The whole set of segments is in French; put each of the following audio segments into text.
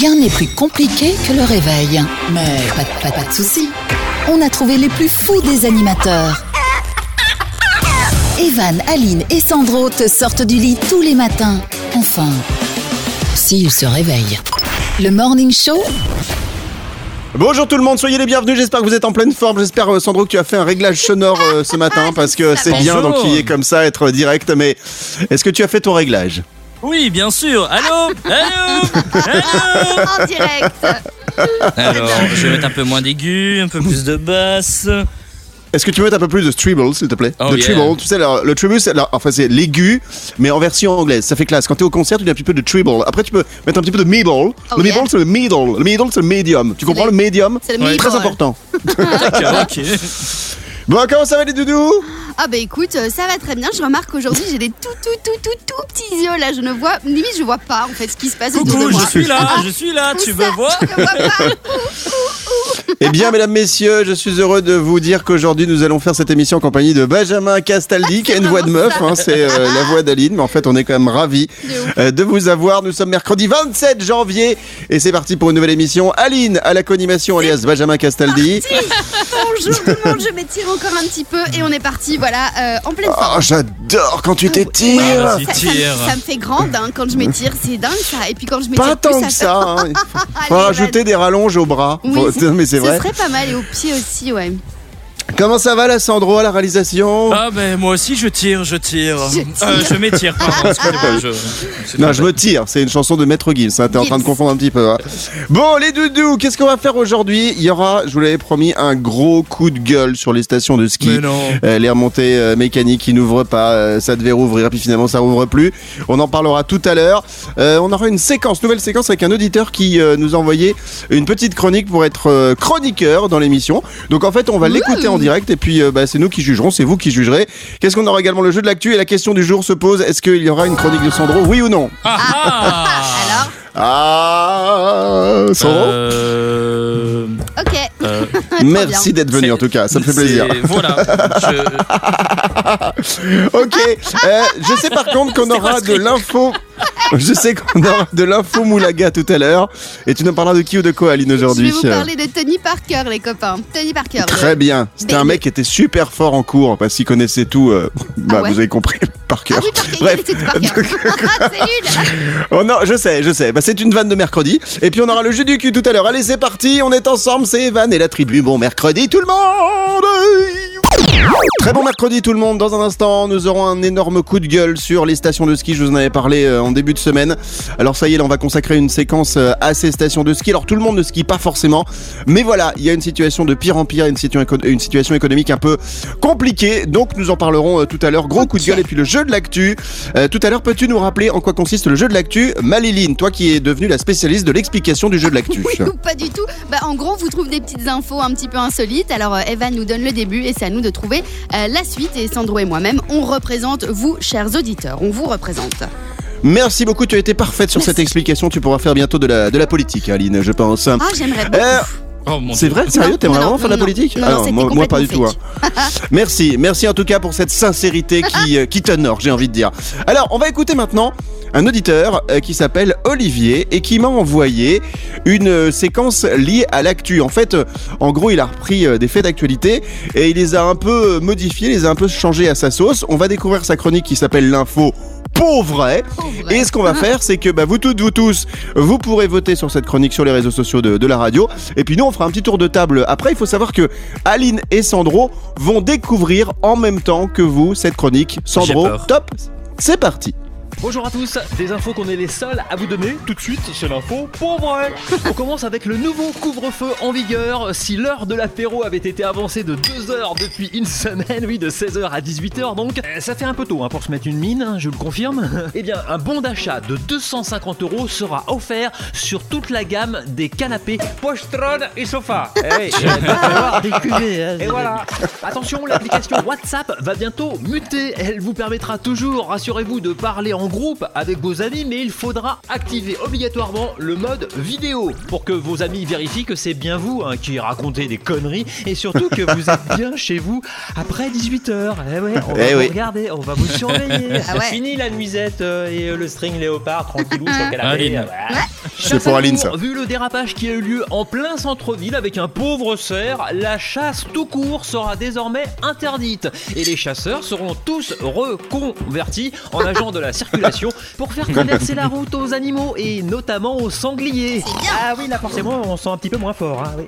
Rien n'est plus compliqué que le réveil. Mais pas, de- pas, pas de soucis. On a trouvé les plus fous des animateurs. Evan, Aline et Sandro te sortent du lit tous les matins. Enfin, s'ils se réveillent. Le Morning Show, Bonjour tout le monde, soyez les bienvenus, j'espère que vous êtes en pleine forme, j'espère euh, Sandro que tu as fait un réglage sonore euh, ce matin parce que c'est bien d'enquiller comme ça, être direct, mais est-ce que tu as fait ton réglage? Oui, bien sûr. Allô Allô Allô en direct. Alors, je vais mettre un peu moins d'aigus, un peu plus de basse. Est-ce que tu peux mettre un peu plus de treble s'il te plaît Oh, De yeah. treble, tu sais, alors, le treble c'est alors, enfin, c'est l'aigu, mais en version anglaise, ça fait classe. Quand tu es au concert, tu dis un petit peu de treble. Après, tu peux mettre un petit peu de middle. le Oh, yeah. middle, c'est le middle. Le middle, c'est le medium. Tu comprends le- le medium c'est le Ouais. Très important. D'accord, ok. Bon, comment ça va les doudous Ah bah écoute, euh, ça va très bien. Je remarque qu'aujourd'hui j'ai des tout tout tout tout tout petits yeux là. Je ne vois, limite je vois pas en fait ce qui se passe autour de Coucou, moi. je suis là, je suis là, tu veux voir Je ne vois pas. Eh bien, mesdames, messieurs, je suis heureux de vous dire qu'aujourd'hui, nous allons faire cette émission en compagnie de Benjamin Castaldi, qui a une voix de meuf. hein, c'est euh, la voix d'Aline, mais en fait, on est quand même ravis De euh, de vous avoir. Nous sommes mercredi 27 janvier et c'est parti pour une nouvelle émission. Aline à la co-animation, alias Benjamin Castaldi. Bonjour tout le monde, je m'étire encore un petit peu et on est parti voilà euh, en pleine Oh, forme. j'adore quand tu t'étires. Ça, ça me- tire. ça me fait grande hein, quand je m'étire, c'est dingue ça. Et puis quand je m'étire Pas plus, tant ça que fait- ça. Hein. Faut, rajouter des rallonges aux bras. Oui, Faut- c'est- non, mais c'est Ce vrai. serait pas mal et aux pieds aussi, ouais. Comment ça va, la Sandro, à la réalisation Ah ben moi aussi je tire, je tire. Je tire. Euh, je m'étire, pardon. Je... Non, je me tire, c'est une chanson de Maître Gims, hein, t'es en train de confondre un petit peu. hein. Bon, les doudous, qu'est-ce qu'on va faire aujourd'hui? Il y aura, je vous l'avais promis, un gros coup de gueule sur les stations de ski. Mais non. Euh, les remontées euh, mécaniques qui n'ouvrent pas, euh, ça devait rouvrir, puis finalement ça rouvre plus. On en parlera tout à l'heure. Euh, on aura une séquence, nouvelle séquence avec un auditeur qui euh, nous a envoyé une petite chronique pour être euh, chroniqueur dans l'émission. Donc en fait, on va l'écouter en direct. Et puis euh, bah, c'est nous qui jugerons, c'est vous qui jugerez. Qu'est-ce qu'on aura également? Le jeu de l'actu et la question du jour se pose. Est-ce qu'il y aura une chronique de Sandro, oui ou non? Ah, ah. Alors, Ah, Sandro? Euh... ok. euh, Merci d'être venu en tout cas, ça me fait plaisir. Voilà. Je- Ok, euh, je sais par contre qu'on aura de l'info. Je sais qu'on aura de l'info moulaga tout à l'heure. Et tu nous parleras de qui ou de quoi, Aline, Je aujourd'hui vais vous parler de Tony Parker, les copains. Tony Parker. Très le- bien. C'était un mec qui était super fort en cours parce qu'il connaissait tout. euh, bah, Ah ouais vous avez compris par Ah cœur. oui, Parker, Bref. Parker. Oh non, je sais, je sais. Bah, c'est une vanne de mercredi. Et puis on aura le jeu du cul tout à l'heure. Allez, c'est parti. On est ensemble. C'est Evan et la tribu. Bon mercredi, tout le monde. Très bon mercredi tout le monde. Dans un instant, nous aurons un énorme coup de gueule sur les stations de ski. Je vous en avais parlé euh, en début de semaine. Alors ça y est, là, on va consacrer une séquence euh, à ces stations de ski. Alors tout le monde ne skie pas forcément, mais voilà, il y a une situation de pire en pire, une une situation économique un peu compliquée. Donc nous en parlerons euh, tout à l'heure. Gros coup de gueule et puis le jeu de l'actu. Tout à l'heure, peux-tu nous rappeler en quoi consiste le jeu de l'actu, Maliline, toi qui es devenue la spécialiste de l'explication du jeu de l'actu. Oui, ou pas du tout. Bah, en gros, on vous trouve des petites infos un petit peu insolites. Alors, Evan nous donne le début et c'est à nous de trouver euh, la suite. Et Sandro et moi-même, on représente vous, chers auditeurs. On vous représente. Merci beaucoup, tu as été parfaite sur cette Merci. explication. Tu pourras faire bientôt de la, de la politique, Aline, je pense. Ah, j'aimerais beaucoup. Euh, Oh C'est vrai, sérieux, t'aimerais vraiment faire de la politique non, Ah non, moi, moi, pas du tout. hein. Merci, merci en tout cas pour cette sincérité qui, euh, qui t'honore, j'ai envie de dire. Alors, on va écouter maintenant un auditeur euh, qui s'appelle Olivier et qui m'a envoyé une euh, séquence liée à l'actu. En fait, euh, en gros, il a repris des faits d'actualité et il les a un peu modifiés, les a un peu changés à sa sauce. On va découvrir sa chronique qui s'appelle l'info pour vrai. Pauvre. Et ce qu'on va faire, c'est que bah, vous toutes, vous tous, vous pourrez voter sur cette chronique sur les réseaux sociaux de, de la radio. Et puis nous, on fera un petit tour de table. Après, il faut savoir que Aline et Sandro vont découvrir en même temps que vous cette chronique. Sandro, top, c'est parti. Bonjour à tous, des infos qu'on est les seuls à vous donner. Tout de suite, c'est l'info pour vrai. On commence avec le nouveau couvre-feu en vigueur. Si l'heure de l'apéro avait été avancée de 2 heures depuis une semaine, oui, de 16h à 18h donc, euh, ça fait un peu tôt hein, pour se mettre une mine, hein, je le confirme. Eh bien, un bon d'achat de 250 euros sera offert sur toute la gamme des canapés Postron et sofa. Eh cuvées, hein. Et voilà. Attention, l'application WhatsApp va bientôt muter. Elle vous permettra toujours, rassurez-vous, de parler en groupe avec vos amis, mais il faudra activer obligatoirement le mode vidéo pour que vos amis vérifient que c'est bien vous hein, qui racontez des conneries et surtout que vous êtes bien chez vous après 18h. Eh ouais, on va Eh vous oui. regarder, on va vous surveiller. Ah ouais. Fini la nuisette euh, et euh, le string léopard tranquillou sur canapé. Voilà. C'est pour Aline, ça. Vu le dérapage qui a eu lieu en plein centre-ville avec un pauvre cerf, la chasse tout court sera désormais interdite. Et les chasseurs seront tous reconvertis en agents de la circulation pour faire traverser la route aux animaux et notamment aux sangliers. Ah oui, là forcément on sent un petit peu moins fort. hein, oui.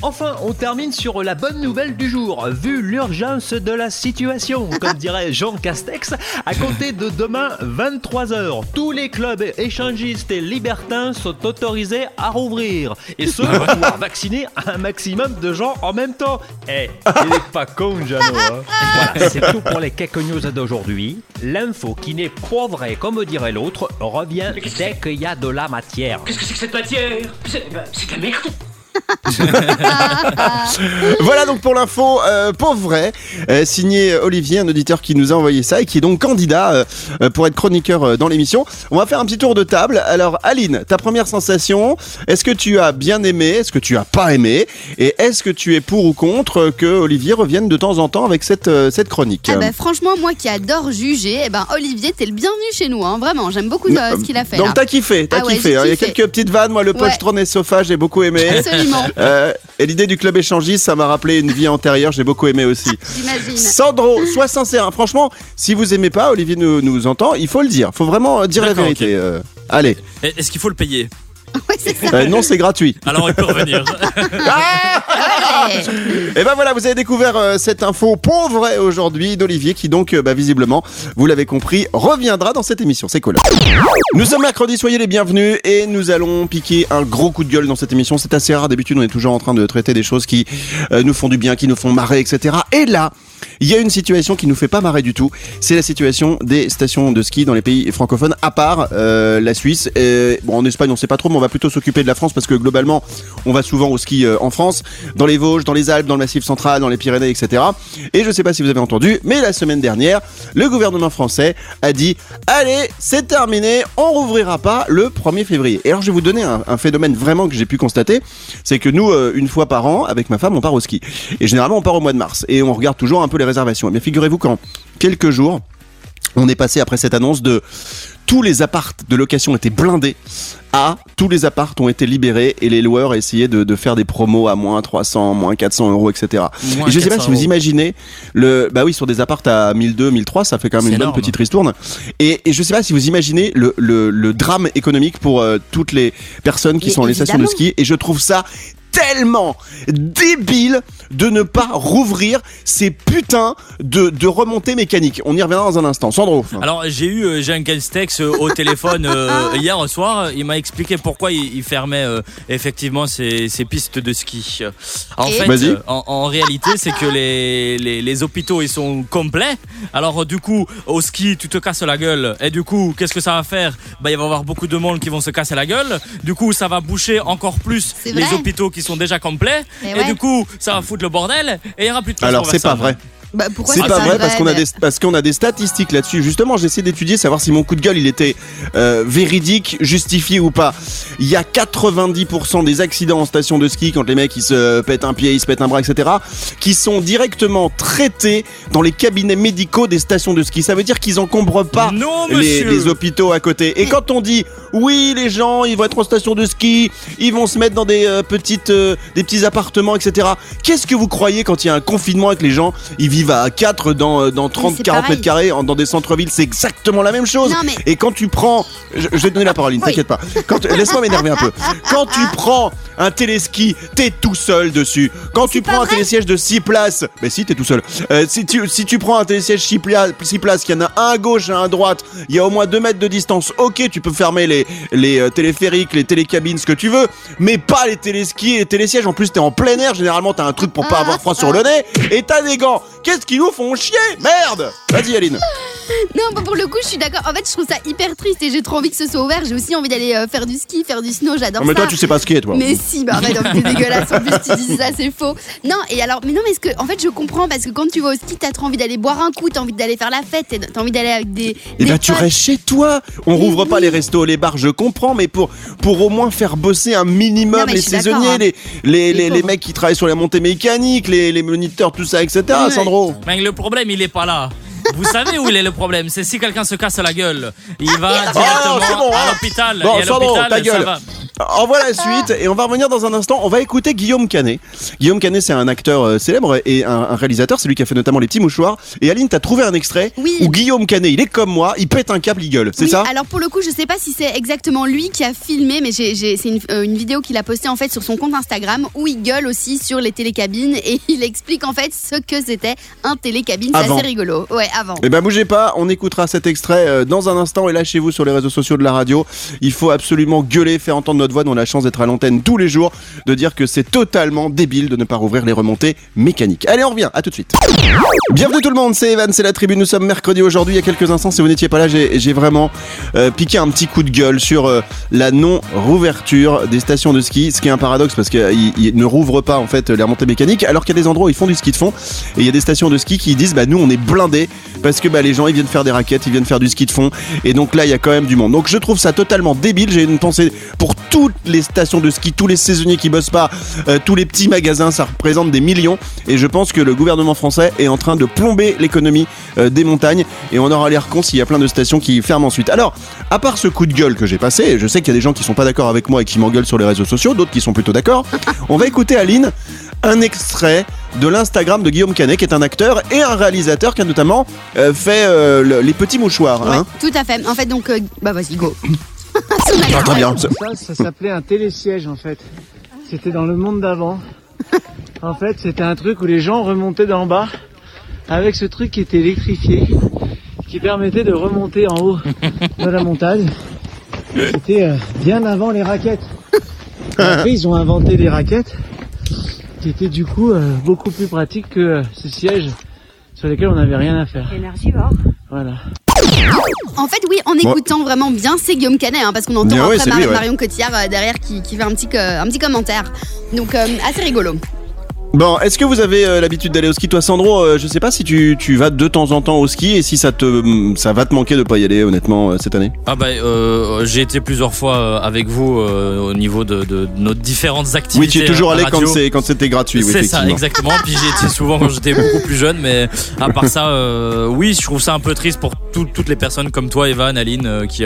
Enfin, on termine sur la bonne nouvelle du jour. Vu l'urgence de la situation, comme dirait Jean Castex, à compter de demain 23h, tous les clubs échangistes et libertins sont autorisés à rouvrir. Et ce, pour pouvoir vacciner un maximum de gens en même temps. Eh, il est pas con, Jeannot. hein. Voilà, c'est tout pour les quelques news d'aujourd'hui. L'info qui n'est pas vraie, comme dirait l'autre, revient dès qu'il y a de la matière. Qu'est-ce que c'est que cette matière? C'est bah, c'est de la merde Voilà donc pour l'info euh, pauvre vrai, euh, signé Olivier, un auditeur qui nous a envoyé ça et qui est donc candidat euh, pour être chroniqueur dans l'émission. On va faire un petit tour de table. Alors Aline, ta première sensation, est-ce que tu as bien aimé, est-ce que tu as pas aimé et est-ce que tu es pour ou contre que Olivier revienne de temps en temps avec cette, cette chronique? Ah bah, franchement, moi qui adore juger, eh ben, Olivier, t'es le bienvenu chez nous, hein, vraiment. J'aime beaucoup ce qu'il a fait. Donc t'as kiffé, t'as Ah ouais, kiffé. hein. Il y a quelques petites vannes, moi le Ouais. polstron et sofa, j'ai beaucoup aimé. Absolument, Euh, et l'idée du club échangiste, ça m'a rappelé une vie antérieure, j'ai beaucoup aimé aussi. j'imagine. Sandro, sois sincère. hein. Franchement, si vous aimez pas, Olivier nous, nous entend, il faut le dire. faut vraiment euh, dire la vérité. euh. allez. Est-ce qu'il faut le payer? Ouais, c'est ça. Euh, non, c'est gratuit. Alors il peut revenir. Et ben voilà, vous avez découvert euh, cette info pauvre aujourd'hui d'Olivier qui donc, euh, bah, visiblement, vous l'avez compris, reviendra dans cette émission. C'est cool. Nous sommes mercredi, soyez les bienvenus et nous allons piquer un gros coup de gueule dans cette émission. C'est assez rare. D'habitude, on est toujours en train de traiter des choses qui euh, nous font du bien, qui nous font marrer, etc. Et là, il y a une situation qui nous fait pas marrer du tout. C'est la situation des stations de ski dans les pays francophones, à part euh, la Suisse. Et, bon, en Espagne, on sait pas trop, mais on va plutôt s'occuper de la France parce que globalement, on va souvent au ski euh, en France, dans les Vosges, dans les Alpes, dans le Massif central, dans les Pyrénées, etc. Et je sais pas si vous avez entendu, mais la semaine dernière, le gouvernement français a dit allez, c'est terminé, on rouvrira pas le 1er février. Et alors, je vais vous donner un, phénomène vraiment que j'ai pu constater, c'est que nous, euh, une fois par an, avec ma femme, on part au ski. Et généralement, on part au mois de mars et on regarde toujours un peu les réservations. Mais figurez-vous qu'en quelques jours, on est passé après cette annonce de tous les apparts de location étaient blindés à tous les apparts ont été libérés et les loueurs essayaient de, de faire des promos à moins 300, moins 400 euros, etc. Moins et je sais pas 400 si vous imaginez le, bah oui, sur des apparts à 1002, 1003, ça fait quand même une bonne petite ristourne. Et, et je sais pas si vous imaginez le, le, le drame économique pour euh, toutes les personnes qui Mais sont dans les stations de ski. Et je trouve ça tellement débile de ne pas rouvrir ces putains de, de remontées mécaniques. On y reviendra dans un instant. Sandro. Alors j'ai eu euh, Jean Castex euh, au téléphone euh, hier soir. Il m'a expliqué pourquoi il, il fermait euh, effectivement ces, ces pistes de ski. En Et fait, euh, en, en réalité, c'est que les, les, les hôpitaux ils sont complets. Alors du coup, au ski, tu te casses la gueule. Et du coup, qu'est-ce que ça va faire? Bah, il va y avoir beaucoup de monde qui vont se casser la gueule. Du coup, ça va boucher encore plus les hôpitaux qui sont déjà complets. Et Et, ouais. du coup, ça va foutre le bordel. Et il y aura plus de place Alors c'est pas vrai. Bah, pourquoi C'est pas vrai parce qu'on a des parce qu'on a des statistiques là-dessus. Justement, j'ai essayé d'étudier savoir si mon coup de gueule il était euh, véridique, justifié ou pas. Il y a 90% des accidents en station de ski quand les mecs ils se pètent un pied, ils se pètent un bras, etc. qui sont directement traités dans les cabinets médicaux des stations de ski. Ça veut dire qu'ils encombrent pas Non, les hôpitaux à côté. Et quand on dit oui, les gens, ils vont être en station de ski, ils vont se mettre dans des euh, petites, euh, des petits appartements, etc. Qu'est-ce que vous croyez quand il y a un confinement avec les gens? Ils vivent à 4 dans, euh, dans 30, c'est 40 pareil. mètres carrés en- dans des centres-villes. C'est exactement la même chose. Non, mais- Et quand tu prends, je, je vais te donner la parole, ne Oui. t'inquiète pas. Quand, laisse-moi m'énerver un peu. Quand tu prends un téléski, t'es tout seul dessus. Quand tu pas prends un vrai. télésiège de 6 places, mais si, t'es tout seul. Euh, si, tu, si tu prends un télésiège 6 places, six places, qu'il y en a un à gauche et un à droite, il y a au moins 2 mètres de distance. Ok, tu peux fermer les, les euh, téléphériques, les télécabines, ce que tu veux, mais pas les téléskis et les télésièges. En plus, t'es en plein air. Généralement, t'as un truc pour pas avoir froid sur le nez et t'as des gants. Qu'est-ce qu'ils nous font chier? Merde Vas-y, Aline. Non, pour le coup, je suis d'accord. En fait, je trouve ça hyper triste et j'ai trop envie que ce soit ouvert. J'ai aussi envie d'aller euh, faire du ski, faire du snow. J'adore Non, mais ça. toi, tu sais pas skier, toi. Mais si, bah arrête, t'es dégueulasse. En plus, tu dis ça, c'est faux. Non, et alors, mais non, mais ce que, en fait, je comprends parce que quand tu vas au ski, t'as trop envie d'aller boire un coup, t'as envie d'aller faire la fête, t'as- envie d'aller avec des. Et des bah tu restes chez toi. On rouvre pas les restos, les bars, je comprends, mais pour pour au moins faire bosser un minimum Non, les saisonniers, hein. les les, Les les, les mecs qui travaillent sur la montée mécanique, les, les moniteurs, tout ça, etc. Sandro. Mais le problème, il est pas là. Vous savez où il est le problème C'est si quelqu'un se casse la gueule. Il va Ah, directement c'est bon, à hein. l'hôpital. Bon, et à l'hôpital, ta ça gueule. va. Envoie la suite et on va revenir dans un instant. On va écouter Guillaume Canet. Guillaume Canet, c'est un acteur euh, célèbre et un, un réalisateur. C'est lui qui a fait notamment Les Petits Mouchoirs. Et Aline, t'as trouvé un extrait Oui. où Guillaume Canet, il est comme moi, il pète un câble, il gueule. C'est Oui, ça? Alors pour le coup, je sais pas si c'est exactement lui qui a filmé, mais j'ai- j'ai- c'est une, euh, une vidéo qu'il a postée en fait sur son compte Instagram où il gueule aussi sur les télécabines et il explique en fait ce que c'était un télécabine. C'est assez rigolo. Ouais, avant. Eh ben bougez pas, on écoutera cet extrait euh, dans un instant et lâchez-vous sur les réseaux sociaux de la radio. Il faut absolument gueuler, faire entendre notre voix. Nous on a la chance d'être à l'antenne tous les jours, de dire que c'est totalement débile de ne pas rouvrir les remontées mécaniques. Allez, on revient, à tout de suite. Bienvenue tout le monde, c'est Evan, c'est la tribune. Nous sommes mercredi aujourd'hui. Il y a quelques instants, si vous n'étiez pas là, j'ai j'ai vraiment euh, piqué un petit coup de gueule sur euh, la non-rouverture des stations de ski. Ce qui est un paradoxe parce qu'ils ne rouvrent pas en fait les remontées mécaniques, alors qu'il y a des endroits où ils font du ski de fond et il y a des stations de ski qui disent bah nous on est blindés parce que bah les gens ils viennent faire des raquettes, ils viennent faire du ski de fond et donc là il y a quand même du monde. Donc je trouve ça totalement débile. J'ai une pensée pour toutes les stations de ski, tous les saisonniers qui bossent pas, euh, tous les petits magasins, ça représente des millions et je pense que le gouvernement français est en train de plomber l'économie euh, des montagnes et on aura l'air con s'il y a plein de stations qui ferment ensuite. Alors, à part ce coup de gueule que j'ai passé, je sais qu'il y a des gens qui sont pas d'accord avec moi et qui m'engueulent sur les réseaux sociaux, d'autres qui sont plutôt d'accord. On va écouter Aline un extrait de l'Instagram de Guillaume Canet, qui est un acteur et un réalisateur qui a notamment euh, fait euh, le- les petits mouchoirs. Ouais, hein. tout à fait. En fait, donc, euh, bah vas-y, go. Ah, très bien. Ça, ça s'appelait un télésiège en fait. C'était dans le monde d'avant. En fait, c'était un truc où les gens remontaient d'en bas avec ce truc qui était électrifié, qui permettait de remonter en haut de la montagne. C'était euh, bien avant les raquettes. Et après, ils ont inventé les raquettes qui étaient du coup euh, beaucoup plus pratiques que euh, ce siège sur lesquels on n'avait rien à faire. Énergivore. Voilà. En fait, oui, en écoutant vraiment bien, c'est Guillaume Canet, hein, parce qu'on entend Bien, ouais, après c'est Mar- lui, ouais. Marion Cotillard euh, derrière qui, qui fait un petit, un petit commentaire. Donc, euh, assez rigolo. Bon, est-ce que vous avez euh, l'habitude d'aller au ski Toi, Sandro, euh, je sais pas si tu, tu vas de temps en temps au ski et si ça te ça va te manquer de pas y aller, honnêtement, euh, cette année. Ah bah, euh, j'ai été plusieurs fois avec vous au niveau de, de nos différentes activités. Oui, tu es toujours allé quand c'est quand c'était gratuit, oui, C'est ça, exactement. Puis j'y étais souvent quand j'étais beaucoup plus jeune, mais à part ça, oui, je trouve ça un peu triste pour tout- toutes les personnes comme toi, Evan, Aline, qui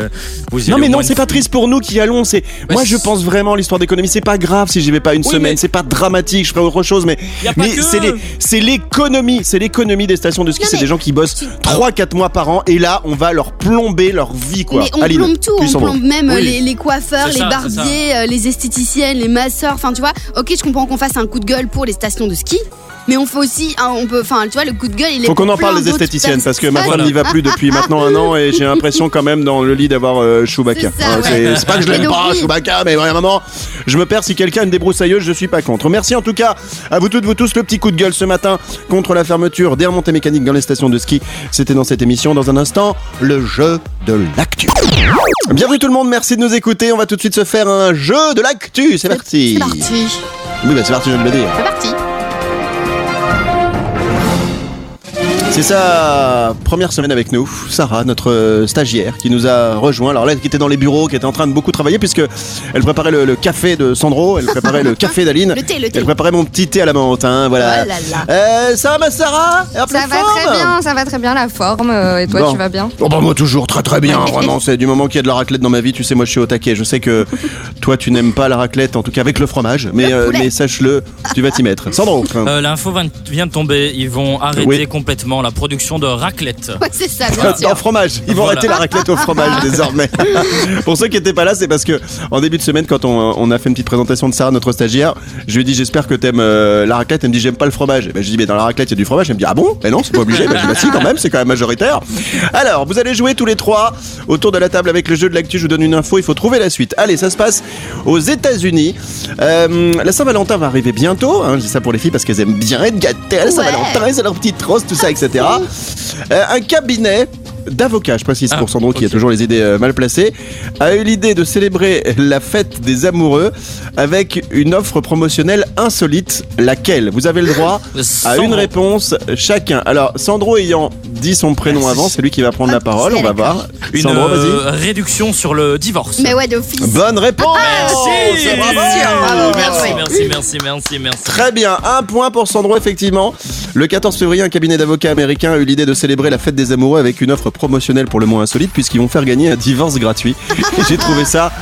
vous y Non mais non, c'est pas triste pour nous qui y allons. C'est Ouais, moi je pense vraiment l'histoire d'économie. C'est pas grave si j'y vais pas une Oui, semaine. mais- C'est pas dramatique. Je ferai autre chose. Mais Mais c'est les c'est l'économie, c'est l'économie des stations de ski. C'est des gens qui bossent tu- 3-4 mois par an et là on va leur plomber leur vie quoi. Mais on Aline, plombe tout, on plombe même euh, Oui. les, les coiffeurs, C'est les ça, barbiers, euh, les esthéticiennes, les masseurs. Enfin, tu vois, ok, je comprends qu'on fasse un coup de gueule pour les stations de ski, mais on fait aussi, hein, on peut, enfin, tu vois, le coup de gueule, il est Faut qu'on en parle des esthéticiennes parce que ma femme n'y va plus depuis maintenant un an et j'ai l'impression quand même dans le lit d'avoir euh, Chewbacca. C'est Hein, ouais. pas que je l'aime pas oui. Chewbacca, mais vraiment je me perds si quelqu'un a une débroussailleuse, je suis pas contre. Merci en tout cas à vous toutes, vous tous, le petit coup de gueule ce matin contre la fermeture des remontées mécaniques dans les stations de ski. C'était dans cette émission. Dans un instant, le jeu de l'actu. Bienvenue tout le monde, merci de nous écouter. On va tout de suite se faire un jeu de l'actu. C'est parti. C'est parti, Oui, bah c'est parti, je viens de le dire. c'est parti. C'est sa première semaine avec nous, Sarah, notre euh, stagiaire, qui nous a rejoint. Alors là, qui était dans les bureaux, qui était en train de beaucoup travailler, puisque elle préparait le, le café de Sandro, elle préparait le café d'Aline, Le thé, le thé. elle préparait mon petit thé à la menthe, hein, voilà. Oh là là. Euh, ça va, ma Sarah Ça va forme? très bien, ça va très bien la forme. euh, Et toi, Bon. tu vas bien? Oh bah moi toujours très très bien, vraiment c'est du moment qu'il y a de la raclette dans ma vie, tu sais moi je suis au taquet, je sais que toi tu n'aimes pas la raclette, en tout cas avec le fromage, mais, euh, mais sache-le, tu vas t'y mettre. Sandro Euh, L'info vient- vient de tomber. Ils vont arrêter Oui. complètement la production de raclette. Ouais, c'est ça, bien en fromage. Ils vont Voilà. arrêter la raclette au fromage désormais. Pour ceux qui n'étaient pas là, c'est parce que en début de semaine, quand on, on a fait une petite présentation de Sarah, notre stagiaire, je lui ai dit j'espère que t'aimes euh, la raclette. Elle me dit j'aime pas le fromage. Ben, je lui dis mais dans la raclette il y a du fromage. Elle me dit ah bon? Mais non, c'est pas obligé. Ben, je dis bah si quand même, c'est quand même majoritaire. Alors vous allez jouer tous les trois autour de la table avec le jeu de l'actu. Je vous donne une info. Il faut trouver la suite. Allez, ça se passe aux États-Unis. Euh, la Saint-Valentin va arriver bientôt. hein. je dis ça pour les filles parce qu'elles aiment bien être gâtées à la Ouais. Saint-Valentin, c'est leur petite rose, tout ça, etc. Euh, un cabinet d'avocat, je précise Ah, pour Sandro qui a toujours les idées euh, mal placées, a eu l'idée de célébrer la fête des amoureux avec une offre promotionnelle insolite. Laquelle? Vous avez le droit à une réponse chacun. Alors, Sandro ayant dit son prénom avant, c'est lui qui va prendre la parole. On va voir. Une Sandro, euh, réduction sur le divorce. Mais ouais, d'office. Bonne réponse Merci, C'est bravo bravo, merci, merci, merci, merci, merci. Très bien, un point pour Sandro, effectivement. Le 14 février, un cabinet d'avocats américain a eu l'idée de célébrer la fête des amoureux avec une offre promotionnelle pour le moins insolite, puisqu'ils vont faire gagner un divorce gratuit. J'ai trouvé ça.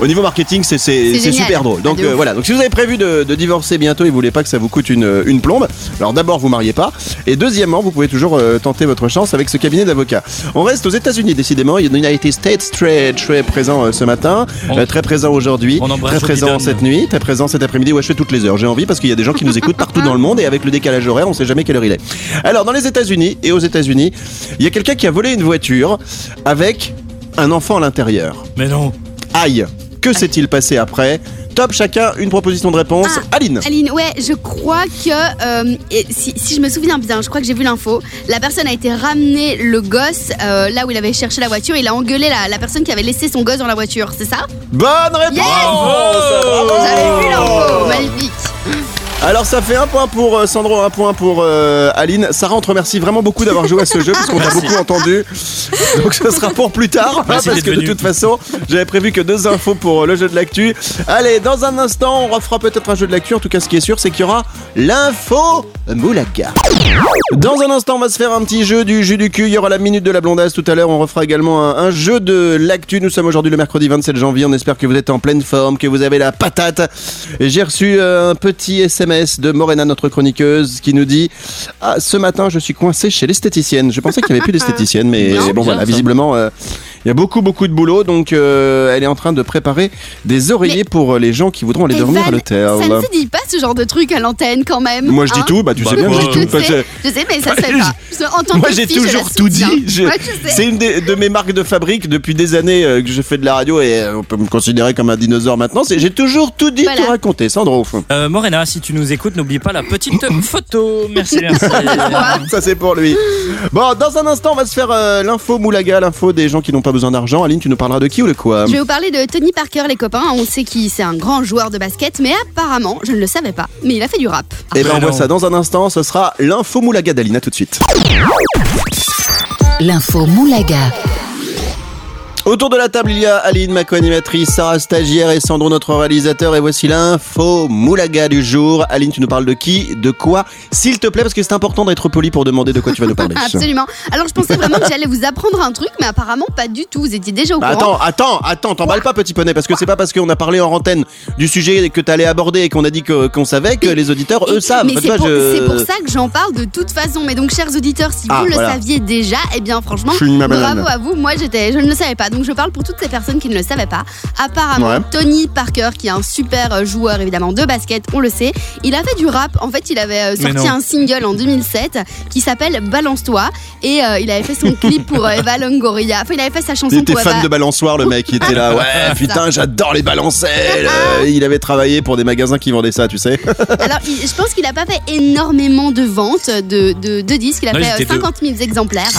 Au niveau marketing, c'est super drôle. Donc Ah, euh, voilà. Donc si vous avez prévu de, de divorcer bientôt et vous voulez pas que ça vous coûte une, une plombe, alors d'abord vous mariez pas, et deuxièmement vous pouvez toujours euh, tenter votre chance avec ce cabinet d'avocats. On reste aux États-Unis décidément. Il y a United States très très présent euh, ce matin, On- euh, très présent aujourd'hui, très présent cette nuit, très présent cet après-midi. Ouais, je fais toutes les heures. J'ai envie parce qu'il y a des gens qui nous écoutent partout dans le monde et avec le décalage horaire, on sait jamais quelle heure il est. Alors, dans les États-Unis et aux États-Unis, il y a quelqu'un qui a volé une voiture avec un enfant à l'intérieur. Mais non. Aïe, que s'est-il passé après Top, chacun une proposition de réponse. Ah. Aline. Aline, ouais, je crois que euh, et si, si je me souviens bien, je crois que j'ai vu l'info. La personne a été ramener le gosse euh, là où il avait cherché la voiture. Il a engueulé la, la personne qui avait laissé son gosse dans la voiture, c'est ça? Bonne réponse Yes Bravo J'avais vu l'info, magnifique. Alors ça fait un point pour euh, Sandro, un point pour euh, Aline. Sarah, on te remercie vraiment beaucoup d'avoir joué à ce jeu parce qu'on t'a beaucoup entendu. Donc ce sera pour plus tard hein, parce que de toute façon j'avais prévu que deux infos pour euh, le jeu de l'actu. Allez, dans un instant on refera peut-être un jeu de l'actu. En tout cas ce qui est sûr c'est qu'il y aura l'info Moulaga. Dans un instant on va se faire un petit jeu du jus du cul. Il y aura la minute de la blondasse tout à l'heure. On refera également un, un jeu de l'actu. Nous sommes aujourd'hui le mercredi 27 janvier. On espère que vous êtes en pleine forme, que vous avez la patate. J'ai reçu un petit SMS de Morena, notre chroniqueuse, qui nous dit ah, Ce matin, je suis coincé chez l'esthéticienne. Je pensais qu'il n'y avait plus d'esthéticienne, mais Non, bon, voilà, ça. visiblement. euh, il y a beaucoup beaucoup de boulot donc euh, elle est en train de préparer des oreillers Mais- pour euh, les gens qui voudront aller dormir à l'hôtel. Ça ne se dit pas ce genre de truc à l'antenne quand même. Moi je dis hein tout, bah tu Bah, sais bien, je dis tout. Sais, je sais, mais ça se fait pas. En tant Moi j'ai toujours tout dit. Ouais. C'est une des- de mes marques de fabrique depuis des années euh, que je fais de la radio et euh, on peut me considérer comme un dinosaure maintenant. J'ai toujours tout dit, Voilà. tout raconté, Sandro. Euh, Morena, si tu nous écoutes, n'oublie pas la petite photo. Merci, merci. Ça c'est pour lui. Bon, dans un instant, on va se faire euh, l'info Moulaga, l'info des gens qui n'ont pas besoin d'argent. Aline, tu nous parleras de qui ou de quoi Je vais vous parler de Tony Parker, les copains. On sait qu'il c'est un grand joueur de basket, mais apparemment, je ne le savais pas, mais il a fait du rap. Eh ben on voit ça dans un instant. Ce sera l'info Moulaga d'Aline. À tout de suite. L'info Moulaga. Autour de la table, il y a Aline, ma co-animatrice, Sarah stagiaire et Sandro, notre réalisateur. Et voici l'info Moulaga du jour. Aline, tu nous parles de qui De quoi S'il te plaît, parce que c'est important d'être poli pour demander de quoi tu vas nous parler. Absolument. Alors, je pensais vraiment que j'allais vous apprendre un truc, mais apparemment, pas du tout. Vous étiez déjà au Bah courant. attends, attends, attends, t'emballes pas petit poney parce que c'est pas parce qu'on a parlé en antenne du sujet que t'allais aborder et qu'on a dit qu'on savait que les auditeurs eux savent. Mais Tu c'est pour, je- c'est pour ça que j'en parle de toute façon. Mais donc, chers auditeurs, si Ah, vous le saviez déjà, eh bien, franchement, Je suis une banane. bravo à vous. Moi, j'étais, je ne le savais pas. Donc, je parle pour toutes ces personnes qui ne le savaient pas. Apparemment, Ouais. Tony Parker, qui est un super euh, joueur évidemment de basket, on le sait, il a fait du rap. En fait, il avait euh, sorti un single en 2007 qui s'appelle Balance-toi. Et euh, il avait fait son clip pour euh, Eva Longoria. Enfin, il avait fait sa chanson Il était pour fan Eva. de balançoire, le mec. Il était là, ouais, putain, j'adore les balancelles. Euh, Il avait travaillé pour des magasins qui vendaient ça, tu sais. Alors, il- je pense qu'il a pas fait énormément de ventes de, de, de disques. Il a Non, fait ils euh, étaient deux. 50 000 exemplaires.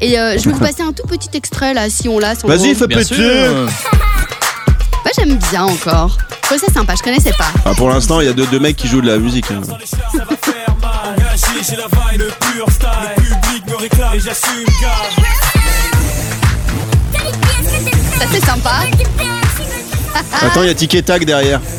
Et euh, je vais vous passer un tout petit extrait là, si on l'a. Vas-y, sûr. Moi, j'aime bien encore. Je trouve ça sympa, je connaissais pas. Ah, pour l'instant, il y a deux, deux mecs qui jouent de la musique. hein. Ça, c'est sympa. Attends, il y a Tic et Tac derrière.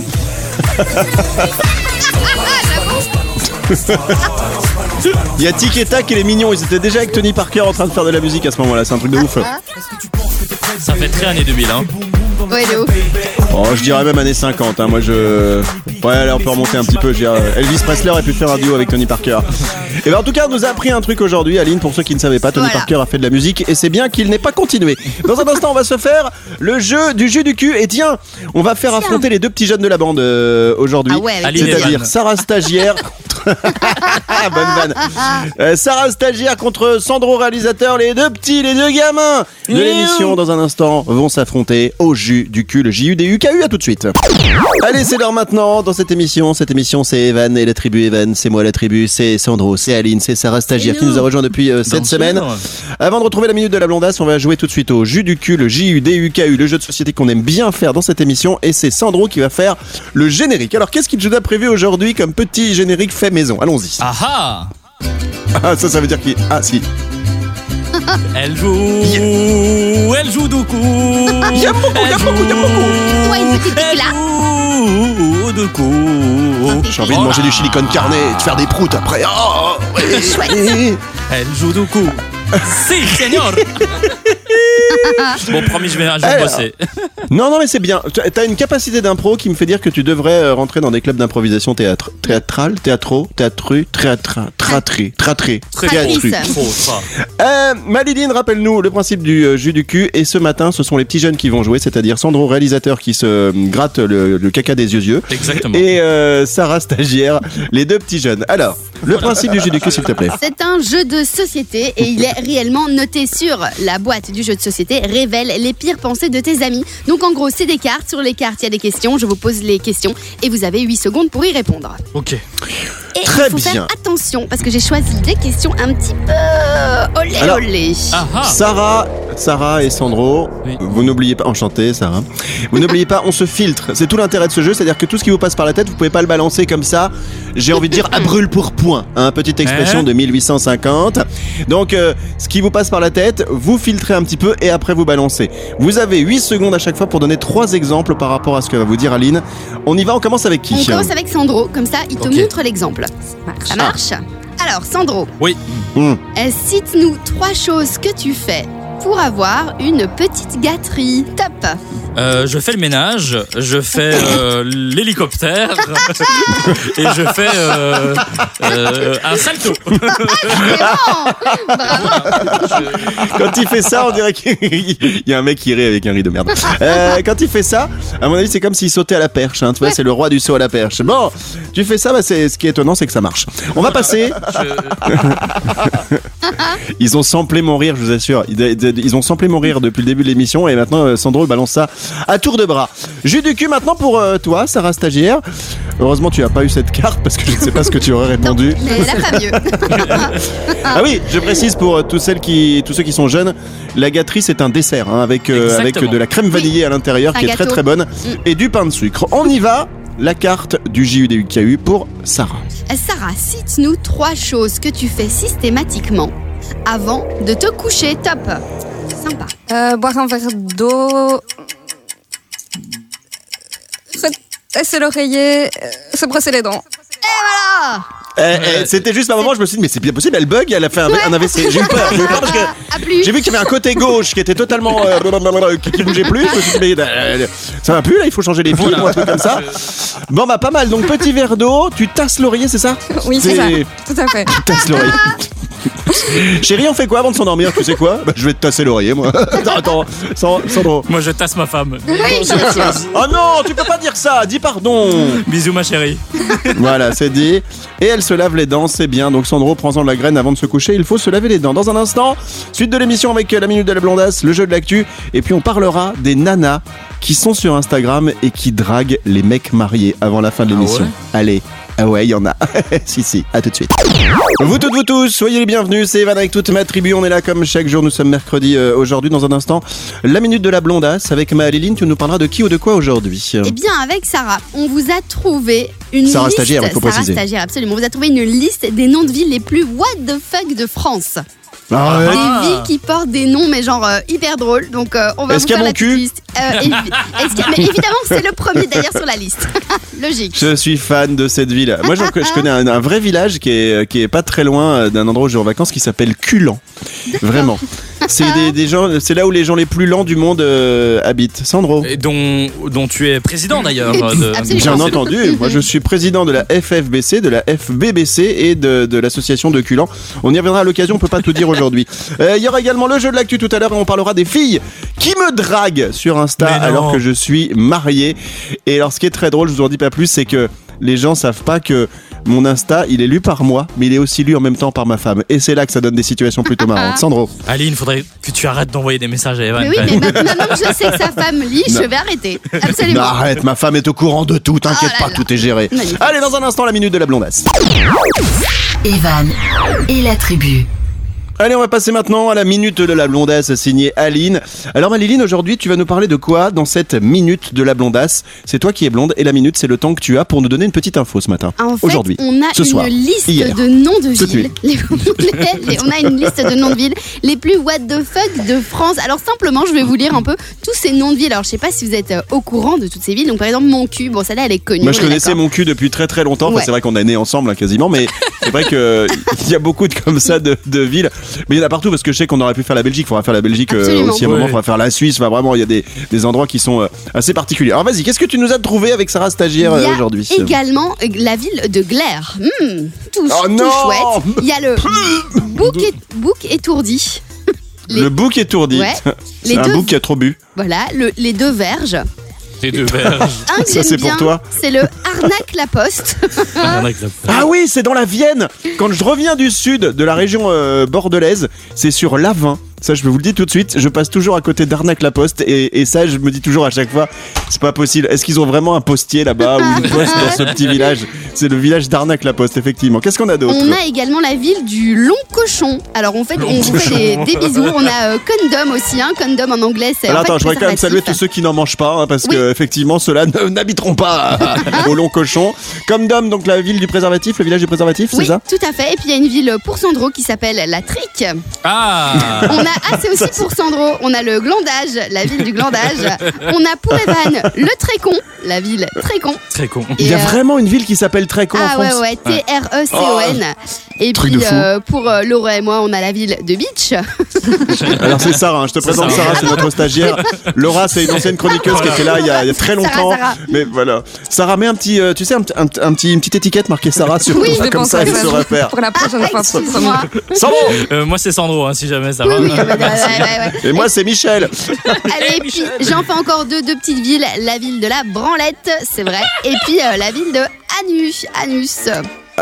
Il y a Tic et Tac et les mignons. Ils étaient déjà avec Tony Parker en train de faire de la musique à ce moment-là. C'est un truc de ouf. Ça fait très année 2000, hein. Ouais, de ouf. Oh, je dirais même années 50. hein. Moi, je. Ouais, allez, on peut remonter un petit peu. Je dirais, euh, Elvis Presley aurait pu faire un duo avec Tony Parker. Et ben, en tout cas, on nous a appris un truc aujourd'hui, Aline. Pour ceux qui ne savaient pas, Tony Voilà. Parker a fait de la musique et c'est bien qu'il n'ait pas continué. Dans un instant, on va se faire le jeu du jus du cul. Et tiens, on va faire affronter les deux petits jeunes de la bande euh, aujourd'hui. Ah ouais, C'est-à-dire. Sarah Stagiaire Bonne vanne. Euh, Sarah stagiaire contre Sandro réalisateur, les deux petits, les deux gamins de l'émission dans un instant vont s'affronter au jus du cul, le JU des UKU. À tout de suite. Allez, c'est l'heure maintenant dans cette émission. Cette émission, c'est Evan et la tribu Evan. C'est moi la tribu, c'est Sandro, c'est Aline, c'est Sarah stagiaire qui nous a rejoint depuis euh, cette semaine. Avant de retrouver la minute de la blondasse, on va jouer tout de suite au jus du cul, le JU des UKU, le jeu de société qu'on aime bien faire dans cette émission. Et c'est Sandro qui va faire le générique. Alors, qu'est-ce qu'il nous a prévu aujourd'hui comme petit générique fait maison Allons-y. Ah ah Ah, ça, ça veut dire qu'il. Ah, si. Elle joue, elle joue du coup. Il y a beaucoup, il y a Elle beaucoup, il y a beaucoup. Ouais, une petite Elle là. joue du coup. J'ai envie de manger du chili con carne et de faire des proutes après. Oh, oui. Chouette. Elle joue du coup. Si, seigneur. bon, promis, je vais un jour Alors. bosser. Non, non, mais c'est bien. Tu- T'as une capacité d'impro qui me fait dire que tu devrais euh, rentrer dans des clubs d'improvisation théâtre. Théâtral, théâtro, théâtru, théâtra, tratri, tratri, Tratrice. théâtru. Trop ça. Euh, rappelle-nous le principe du euh, jus du cul. Et ce matin, ce sont les petits jeunes qui vont jouer, c'est-à-dire Sandro, réalisateur, qui se euh, gratte le, le caca des yeux yeux. Exactement. Et euh, Sarah, stagiaire, les deux petits jeunes. Alors, le principe du jus du cul, s'il te plaît. C'est un jeu de société et il est réellement noté sur la boîte du jeu de société. Révèle les pires pensées de tes amis. Donc en gros, c'est des cartes. Sur les cartes, il y a des questions. Je vous pose les questions et vous avez 8 secondes pour y répondre. Ok. Et Très il faut bien. faire attention parce que j'ai choisi des questions un petit peu olé Alors- olé. Ah ah. Sarah, Sarah et Sandro, Oui. vous n'oubliez pas, enchanté Sarah, vous n'oubliez pas, on se filtre. C'est tout l'intérêt de ce jeu, c'est-à-dire que tout ce qui vous passe par la tête, vous pouvez pas le balancer comme ça. J'ai envie de dire à brûle pour point, hein, petite expression Hein de 1850. Donc, euh, ce qui vous passe par la tête, vous filtrez un petit peu et après vous balancez. Vous avez 8 secondes à chaque fois pour donner trois exemples par rapport à ce que va vous dire Aline. On y va, on commence avec qui On commence avec Sandro, comme ça il te montre l'exemple. Ça marche? Alors Sandro, Oui. Euh, cite-nous trois choses que tu fais pour avoir une petite gâterie. Top Euh, je fais le ménage, je fais euh, l'hélicoptère et je fais euh, euh, un salto. Quand il fait ça, on dirait qu'il y a un mec qui rit avec un riz de merde. Euh, quand il fait ça, à mon avis, c'est comme s'il sautait à la perche. Hein, tu vois, c'est le roi du saut à la perche. Bon, tu fais ça, bah, c'est ce qui est étonnant, c'est que ça marche. On va passer. Ils ont samplé mon rire, je vous assure. Ils, ils ont samplé mon rire depuis le début de l'émission et maintenant euh, Sandro balance ça à tour de bras. Jus du cul maintenant pour euh, toi, Sarah stagiaire. Heureusement, tu as pas eu cette carte parce que je ne sais pas ce que tu aurais Non, répondu. mais là pas mieux. Ah oui, je précise pour euh, tous, celles qui, tous ceux qui sont jeunes, la gâterie c'est un dessert hein, avec, euh, de la crème vanillée à l'intérieur qui est très très bonne et du pain de sucre. On y va, la carte du JUDUKU pour Sarah. Sarah, cite-nous trois choses que tu fais systématiquement avant de te coucher. Top Sympa. Euh, boire un verre d'eau. Tasser l'oreiller. euh, se brosser les dents. Ah Eh, eh, C'était juste un moment, je me suis dit, mais c'est bien possible, elle bug, elle a fait un, un AVC. J'ai eu peur, j'ai eu peur parce que À plus j'ai vu qu'il y avait un côté gauche qui était totalement. euh, qui, qui bougeait plus. Je me suis dit, mais, euh, ça va plus là, il faut changer les fils ou un truc comme ça. Bon, bah pas mal. Donc, petit verre d'eau, tu tasses l'oreiller, c'est ça? Oui, c'est ça. Tout à fait. Tu tasses l'oreiller. Chérie, on fait quoi avant de s'endormir Tu sais quoi bah, Je vais te tasser l'oreiller, moi. attends, attends, Sans-. Moi, je tasse ma femme. Oui, sûr. Oh non, tu peux pas dire ça, dis pardon. Bisous, ma chérie. Voilà, c'est dit. Et elle se lave les dents, c'est bien. Donc Sandro, prends-en de la graine avant de se coucher. Il faut se laver les dents. Dans un instant, suite de l'émission avec la minute de la blondasse, le jeu de l'actu. Et puis on parlera des nanas qui sont sur Instagram et qui draguent les mecs mariés avant la fin de Ah l'émission. ouais Allez. Ah ouais, il y en a. si, si, à tout de suite. Vous toutes, vous tous, soyez les bienvenus. C'est Evan avec toute ma tribu. On est là comme chaque jour. Nous sommes mercredi euh, aujourd'hui. Dans un instant, la minute de la blondasse avec Maëline. Tu nous parleras de qui ou de quoi aujourd'hui? Eh bien, avec Sarah, on vous a trouvé une Sarah liste. stagiaire, il faut Sarah préciser. stagiaire, absolument. On vous a trouvé une liste des noms de villes les plus what the fuck de France. Ah ouais. Ah. Des villes qui portent des noms, mais genre euh, hyper drôles. Donc, euh, on va Est-ce vous qu'il y a faire mon la petite cul liste. Euh, évi- est-ce qu'il y a- mais évidemment, c'est le premier d'ailleurs sur la liste. Logique. Je suis fan de cette ville. Moi, je, je connais un, un vrai village qui est, qui est pas très loin d'un endroit où je vais en vacances qui s'appelle Culan. Vraiment. C'est des, des gens, c'est là où les gens les plus lents du monde euh, habitent. Sandro. Et dont, dont tu es président d'ailleurs. de-. Bien entendu, moi je suis président de la FFBC, de la FBBC et de, de l'association de Culan. On y reviendra à l'occasion, on peut pas tout dire aujourd'hui. Euh, Il y aura également le jeu de l'actu tout à l'heure et on parlera des filles qui me draguent sur Insta Mais non. alors que je suis marié. Et alors ce qui est très drôle, je vous en dis pas plus, c'est que les gens savent pas que mon Insta, il est lu par moi, mais il est aussi lu en même temps par ma femme. Et c'est là que ça donne des situations plutôt marrantes. Sandro. Aline, faudrait que tu arrêtes d'envoyer des messages à Evan. Mais oui, mais maintenant que je sais que sa femme lit, je vais arrêter. Absolument. Non, arrête, ma femme est au courant de tout, t'inquiète Oh pas, là. tout est géré. Magnifique. Allez, dans un instant, la minute de la blondasse. Evan et la tribu. Allez, on va passer maintenant à la minute de la blondasse signée Aline. Alors, Maliline, aujourd'hui, tu vas nous parler de quoi dans cette minute de la blondasse? C'est toi qui es blonde et la minute, c'est le temps que tu as pour nous donner une petite info ce matin. En fait, aujourd'hui, on a ce une soir, liste hier. de noms de villes. Les- on a une liste de noms de villes les plus what the fuck de France. Alors simplement, je vais vous lire un peu tous ces noms de villes. Alors je sais pas si vous êtes euh, au courant de toutes ces villes. Donc par exemple, mon cul. Bon, celle-là, elle est connue. Moi, je connaissais mon cul depuis très très longtemps. Enfin, Ouais. c'est vrai qu'on est nés ensemble hein, quasiment, mais c'est vrai que il y a beaucoup de comme ça de, de villes. Mais il y en a partout parce que je sais qu'on aurait pu faire la Belgique. Il faudra faire la Belgique euh, aussi à un moment. Faudra faire la Suisse. Enfin, vraiment, il y a des, des endroits qui sont euh, assez particuliers. Alors, vas-y, qu'est-ce que tu nous as trouvé avec Sarah Stagiaire Il y euh, a aujourd'hui également euh, la ville de Glaire. Hmm, tout, Oh tout chouette. Il y a le bouc, étourdi. les- Le bouc étourdi. Ouais. C'est Les un deux- bouc qui a trop bu. Voilà, le- les deux verges. Les deux verges. Un que Ça, j'aime c'est pour bien, toi. c'est le arnaque la poste. Ah oui, c'est dans la Vienne. Quand je reviens du sud de la région euh, bordelaise, c'est sur l'Avin. Ça, je vous le dis tout de suite. Je passe toujours à côté d'Arnac-la-Poste et, et ça, je me dis toujours à chaque fois, c'est pas possible. Est-ce qu'ils ont vraiment un postier là-bas ou une poste dans ce petit village? C'est le village d'Arnac-la-Poste, effectivement. Qu'est-ce qu'on a d'autre? On a également la ville du Long Cochon. Alors en fait, Long on vous fait des, bisous. On a euh, Condom aussi, hein. Condom en anglais, c'est. Alors en fait attends, je voudrais quand même saluer tous ceux qui n'en mangent pas, hein, parce Oui. que effectivement, ceux-là n'habiteront pas au long cochon. Comme Dom, donc la ville du préservatif, le village du préservatif, Oui, c'est ça? tout à fait. Et puis il y a une ville pour Sandro qui s'appelle la Trique. Ah On a, ah, c'est aussi pour Sandro. On a le Glandage, la ville du Glandage. On a pour Evan le Trécon, la ville Trécon. Très con. Il y a Et, euh, vraiment une ville qui s'appelle Trécon en Ah ouais, France. ouais, T-R-E-C-O-N. Et Truc puis fou. euh, pour euh, Laura et moi, on a la ville de Beach. Alors c'est Sarah, hein, je te présente Sarah. Sarah, c'est notre stagiaire. Laura, c'est une ancienne chroniqueuse qui était là il y a, il y a très longtemps. Sarah. Mais voilà. Sarah, mets un petit, euh, tu sais, un, un- un petit, une petite étiquette marquée Sarah sur Oui, toi, Je vais comme ça à elle se repère. Pour la prochaine fois, promis. Excuse-moi. Sandro Euh, moi, c'est Sandro, hein, si jamais ça Oui, va. oui, ouais, ouais, ouais. Et moi c'est Michel. Allez, et puis j'en fais encore deux, deux petites villes. La ville de la Branlette, c'est vrai. Et puis euh, la ville de Anus. Anus.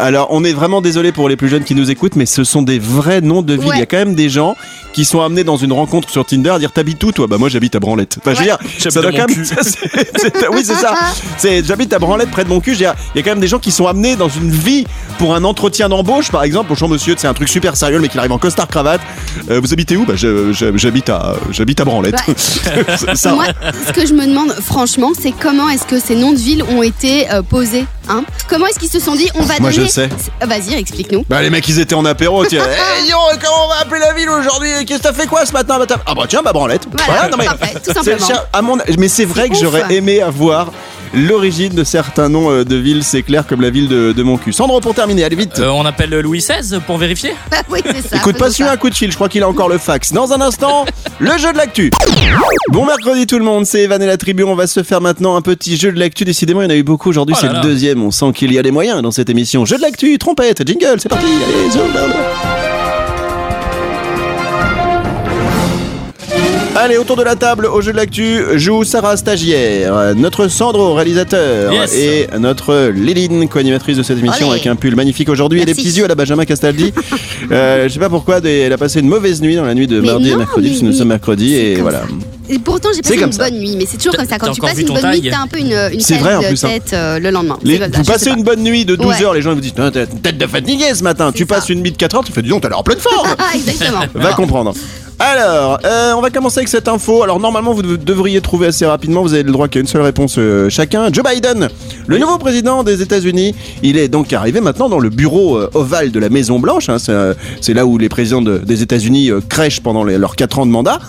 Alors on est vraiment désolé pour les plus jeunes qui nous écoutent, mais ce sont des vrais noms de villes. Ouais. Il y a quand même des gens qui sont amenés dans une rencontre sur Tinder à dire t'habites où toi? Bah moi j'habite à Branlette. Enfin je veux dire, J'habite ça doit quand même. cul. ça, c'est- c'est- oui c'est ça. C'est j'habite à Branlette près de mon cul. Je veux dire, Il y a quand même des gens qui sont amenés dans une vie pour un entretien d'embauche par exemple. Bonjour monsieur, c'est un truc super sérieux, mec il arrive en costard cravate. Euh, vous habitez où? Bah je- je- j'habite à j'habite à Branlette. ça, Moi, ce que je me demande franchement, c'est comment est-ce que ces noms de villes ont été euh, posés hein? Comment est-ce qu'ils se sont dit on va Moi, je donner. Euh, Vas-y, explique-nous. Bah les mecs ils étaient en apéro, tiens. Hey, yo, comment on va appeler la ville aujourd'hui? Qu'est-ce que t'as fait quoi ce matin Ah bah tiens, bah branlette. Voilà, non, mais parfait, tout c'est simplement. cher- à mon- Mais c'est vrai que j'aurais aimé avoir l'origine de certains noms euh, de villes, c'est clair, comme la ville de, de mon cul. Sandro, pour terminer, allez vite. Euh, on appelle Louis XVI pour vérifier oui, c'est ça. Écoute, passe-lui ça. un coup de fil, je crois qu'il a encore le fax. Dans un instant, le jeu de l'actu. Bon mercredi tout le monde, c'est Evan et la tribu. On va se faire maintenant un petit jeu de l'actu. Décidément, il y en a eu beaucoup aujourd'hui, Oh c'est le deuxième. On sent qu'il y a des moyens dans cette émission. Jeu de l'actu, trompette, jingle, c'est parti. Allez, zo, Allez, autour de la table, au jeu de l'actu, joue Sarah Stagiaire, notre Sandro, réalisateur, Yes. et notre Léline, co-animatrice de cette émission, avec un pull magnifique aujourd'hui et des petits yeux à la Benjamin Castaldi. Euh, je sais pas pourquoi, des- elle a passé une mauvaise nuit dans la nuit de Mais mardi et mercredi, mais- puisque nous sommes mercredi, c'est et voilà. Et pourtant, j'ai passé comme une ça. bonne nuit, mais c'est toujours comme ça. Quand tu passes une bonne taille nuit, t'as un peu une, une C'est vrai, en tête de plus, hein. tête euh, le lendemain. Les- vous passez pas. une bonne nuit de 12 Ouais. heures, les gens vous disent t'as une tête de fatigué ce matin. Tu passes une nuit de 4 heures, tu fais dis donc, t'as l'air en pleine forme. Ah, exactement. Va comprendre. Alors, euh, on va commencer avec cette info. Alors, normalement, vous dev- devriez trouver assez rapidement. Vous avez le droit qu'à une seule réponse euh, chacun. Joe Biden, le nouveau président des États-Unis, il est donc arrivé maintenant dans le bureau euh, ovale de la Maison Blanche. hein. C'est là où les présidents de- des États-Unis crèchent pendant les- leurs 4 ans de mandat.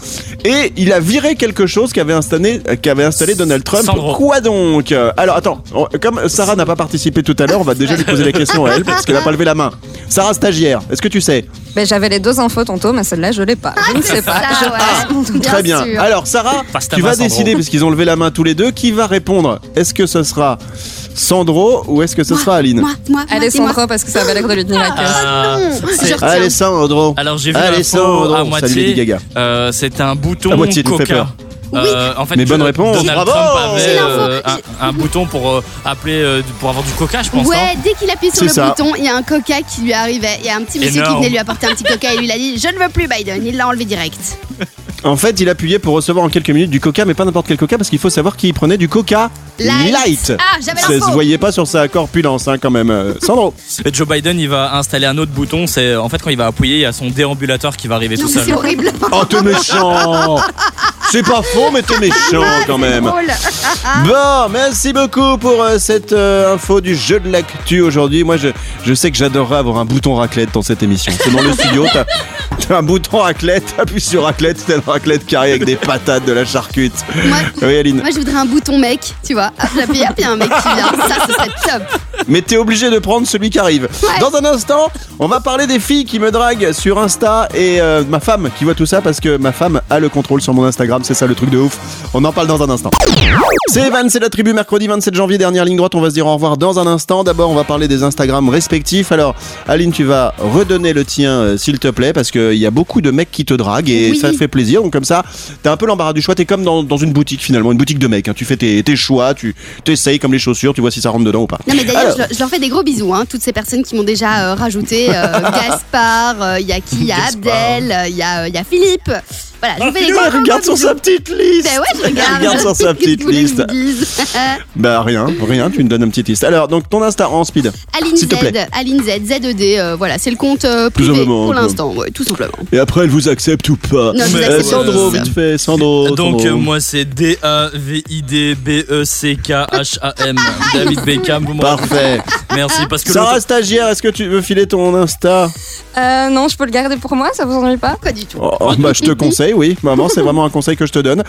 Et il a viré quelque chose qu'avait installé, qu'avait installé Donald Trump. Sandro. Quoi donc? Alors, attends. On- Comme Sarah n'a pas participé tout à l'heure, on va déjà lui poser la question à elle parce qu'elle n'a pas levé la main. Sarah stagiaire, est-ce que tu sais? Ben, J'avais les deux infos tantôt, mais celle-là, je l'ai pas. Je ne sais pas. Ça, Je ouais. Très bien. sûr. Alors Sarah, tu vas Sandro. décider parce qu'ils ont levé la main tous les deux. Qui va répondre? Est-ce que ce sera Sandro ou est-ce que ce sera Aline? Moi, moi, moi, Allez. Sandro, parce que ça va l'air de lui tenir à cœur. Ah. Allez Sandro. Alors j'ai vu Allez l'info Sandro. à Salut moitié. Lady Gaga. Euh, c'est un bouton À moitié, tu me fais coca. Euh, en fait, Mais bonne que réponse. Donald Bravo Trump avait euh, un, un bouton pour euh, appeler euh, pour avoir du coca, je pense. Ouais, dès qu'il appuie sur C'est le ça. bouton, il y a un coca qui lui arrivait. Il y a un petit monsieur qui venait lui apporter un petit coca et lui il a dit Je ne veux plus Biden. Il l'a enlevé direct. En fait, il appuyait pour recevoir en quelques minutes du coca, mais pas n'importe quel coca, parce qu'il faut savoir qu'il prenait du coca light. Ah, j'avais Ça se voyait pas sur sa corpulence, hein, quand même. Euh, Sandro. Et Joe Biden, il va installer un autre bouton. C'est en fait quand il va appuyer, il y a son déambulateur qui va arriver Non, tout seul. c'est horrible. Oh, t'es méchant C'est pas faux, mais t'es méchant quand même. Bon, merci beaucoup pour euh, cette euh, info du jeu de l'actu aujourd'hui. Moi, je, je sais que j'adorerais avoir un bouton raclette dans cette émission. C'est dans le studio, t'as t'as un bouton raclette, t'appuies sur raclette, t'as une raclette carrée avec des patates, de la charcute. Moi, Oui, Aline. moi, je voudrais un bouton mec, tu vois. Ah, J'appuie, il y a un mec qui vient. Ça, ce serait top. Mais t'es obligé de prendre celui qui arrive. Ouais. Dans un instant, on va parler des filles qui me draguent sur Insta et euh, ma femme qui voit tout ça parce que ma femme a le contrôle sur mon Instagram. C'est ça le truc de ouf. On en parle dans un instant. C'est Evan, c'est la tribu mercredi 27 janvier, dernière ligne droite. On va se dire au revoir dans un instant. D'abord, on va parler des Instagrams respectifs. Alors, Aline, tu vas redonner le tien, euh, s'il te plaît, parce qu'il y a beaucoup de mecs qui te draguent et Oui. ça fait plaisir. Donc, comme ça, t'as un peu l'embarras du choix. T'es comme dans, dans une boutique finalement, une boutique de mecs. hein. Tu fais tes, tes choix, tu t'essayes comme les chaussures, tu vois si ça rentre dedans ou pas. Non, mais d'ailleurs, Alors. je, leur- je leur fais des gros bisous, hein, toutes ces personnes qui m'ont déjà euh, rajouté. euh, Gaspard, euh, il y a qui Il y a Gaspard. Abdel, euh, il y, a, euh, il y a Philippe. Voilà, je vous fais des gros, Ah, gros, regarde sur sa petite liste. Ben ouais, je regarde. Regarde sur sa petite liste. Bah rien, rien, tu me donnes une petite liste. Alors, donc ton Insta en speed. Aline S'il te Z, plaît. Aline Z, Z2D, euh, voilà, c'est le compte euh, privé simplement, pour l'instant, ouais, tout simplement. Et après, elle vous accepte ou pas? Non, je vous Mais, accepte. Sandro, euh, vite fait, Sandro. Donc Sandro. euh, moi c'est D-A-V-I-D-B-E-C-K-H-A-M David Beckham vous me Parfait. Merci parce que Sarah stagiaire, est-ce que tu veux filer ton Insta? Euh, non, je peux le garder pour moi, ça vous ennuie pas? Pas du tout. Oh, oh, Bah je te conseille, oui. Maman, c'est vraiment un conseil que je te donne.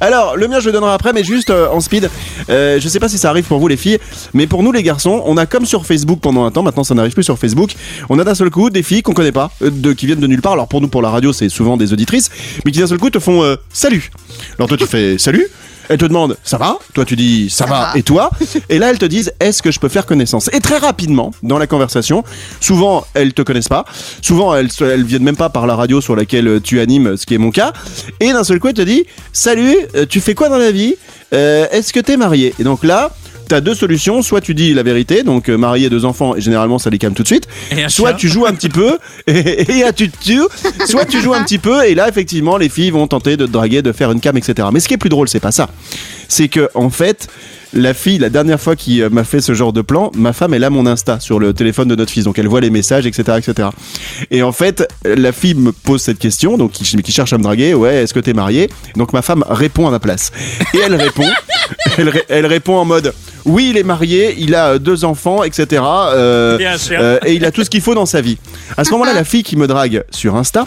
Alors, le mien je le donnerai après, mais juste euh, en speed. Euh, je sais pas si ça arrive pour vous les filles, mais pour nous les garçons, on a comme sur Facebook pendant un temps, maintenant ça n'arrive plus sur Facebook, on a d'un seul coup des filles qu'on connaît pas, euh, de, qui viennent de nulle part. Alors pour nous, pour la radio, c'est souvent des auditrices, mais qui d'un seul coup te font euh, salut. Alors toi tu fais salut. Elle te demande ça va? Toi tu dis ça, Ça va. va. et toi? Et là elles te disent est-ce que je peux faire connaissance? Et très rapidement dans la conversation, souvent elles te connaissent pas, souvent elles, elles viennent même pas par la radio sur laquelle tu animes, ce qui est mon cas. Et d'un seul coup elle te dit salut, euh, tu fais quoi dans la vie? Euh, Est-ce que t'es marié Et donc là T'as deux solutions, soit tu dis la vérité, donc euh, marié, deux enfants, et généralement ça les calme tout de suite, soit tu joues un petit peu, et, et à tu te tues, soit tu joues un petit peu, et là effectivement les filles vont tenter de te draguer, de faire une cam, etc. Mais ce qui est plus drôle, c'est pas ça. C'est que en fait, la fille, la dernière fois qui euh, m'a fait ce genre de plan, ma femme, elle a mon Insta sur le téléphone de notre fils, donc elle voit les messages, etc., etc. Et en fait, la fille me pose cette question, donc qui, qui cherche à me draguer, ouais, est-ce que t'es marié? Donc ma femme répond à ma place, et elle répond, elle, ré- elle répond en mode, oui, il est marié, il a euh, deux enfants, etc. euh, euh, et il a tout ce qu'il faut dans sa vie. À ce moment-là, la fille qui me drague sur Insta.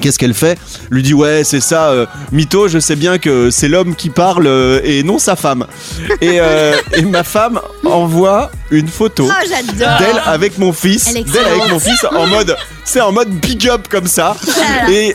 Qu'est-ce qu'elle fait? Lui dit ouais c'est ça euh, mytho je sais bien que c'est l'homme qui parle euh, et non sa femme. Et, euh, et ma femme envoie une photo Ah, j'adore. d'elle avec mon fils Elle est d'elle avec mon fils en mode c'est en mode big up comme ça. Et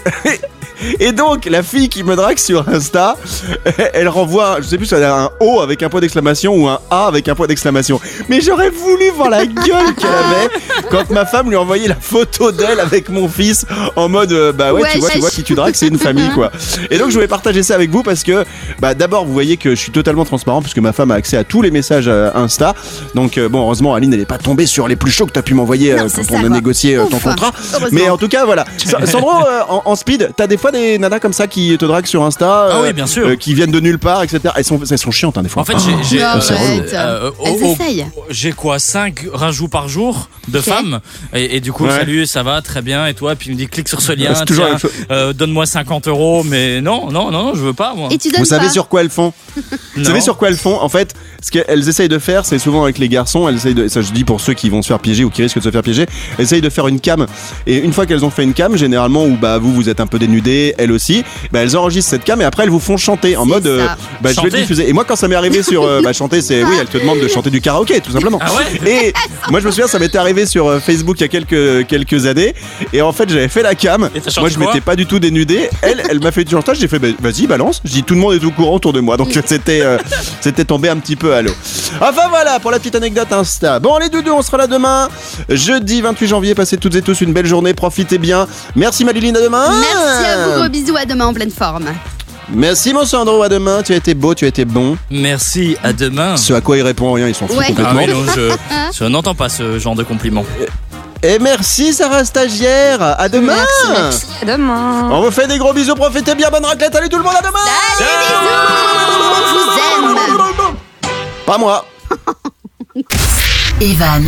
et donc la fille qui me drague sur Insta elle renvoie je sais plus si elle a un O avec un point d'exclamation ou un A avec un point d'exclamation. Mais j'aurais voulu voir la gueule qu'elle avait quand ma femme lui a envoyé la photo d'elle avec mon fils en mode euh, bah ouais, Ouais, tu vois tu vois qui tu dragues c'est une famille quoi. Et donc je voulais partager ça avec vous parce que bah d'abord vous voyez que je suis totalement transparent puisque ma femme a accès à tous les messages euh, Insta. Donc euh, bon heureusement Aline elle est pas tombée sur les plus chauds que t'as pu m'envoyer euh, quand on a négocié ton contrat. Mais en tout cas voilà. Sa- Sandro en, en speed t'as des fois des nanas comme ça qui te draguent sur Insta Ah euh, oui, bien sûr. euh, qui viennent de nulle part etc elles sont, elles sont chiantes hein, des fois En fait, j'ai- j'ai Non, c'est relou. euh, au- Elles au- essayent. j'ai quoi 5 rajouts par jour de Ok. femmes et, et du coup Ouais. salut ça va très bien et toi puis il me dit clique sur ce lien C'est toujours la tiens, même chose. euh, donne-moi 50 euros mais non non non non je veux pas moi Et tu donnes vous savez pas sur quoi elles font Vous Non. savez sur quoi elles font En fait, ce qu'elles essayent de faire, c'est souvent avec les garçons, elles essayent de, ça je dis pour ceux qui vont se faire piéger ou qui risquent de se faire piéger, elles essayent de faire une cam. Et une fois qu'elles ont fait une cam, généralement où bah vous vous êtes un peu dénudé, elles aussi, bah elles enregistrent cette cam et après elles vous font chanter en mode, euh, bah je vais le diffuser. Et moi quand ça m'est arrivé sur, euh, bah chanter, c'est oui, elles te demandent de chanter du karaoké tout simplement. Ah ouais Et moi je me souviens, ça m'était arrivé sur euh, Facebook il y a quelques quelques années. Et en fait j'avais fait la cam. Moi je m'étais pas du tout dénudé. Elle, elle m'a fait du chantage. J'ai fait bah, vas-y balance. Je dis tout le monde est au courant autour de moi. Donc c'était euh, c'était tombé un petit peu à l'eau. Enfin voilà pour la petite anecdote Insta. Bon les doudous, on sera là demain. Jeudi 28 janvier. Passez toutes et tous une belle journée. Profitez bien. Merci Maliline à demain. Merci à vous, gros bisous, à demain en pleine forme. Merci mon Sandro, à demain. Tu as été beau, tu as été bon. Merci, à demain. Ce à quoi il répond rien, ils s'en foutent Ouais. Ah complètement. oui, non, je, je n'entends pas ce genre de compliment. Et merci Sarah Stagiaire. À demain. Merci, merci. À demain. On vous fait des gros bisous, profitez bien, bonne raclette. Allez tout le monde, à demain. Je vous aime. Pas moi. Evan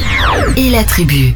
et la tribu.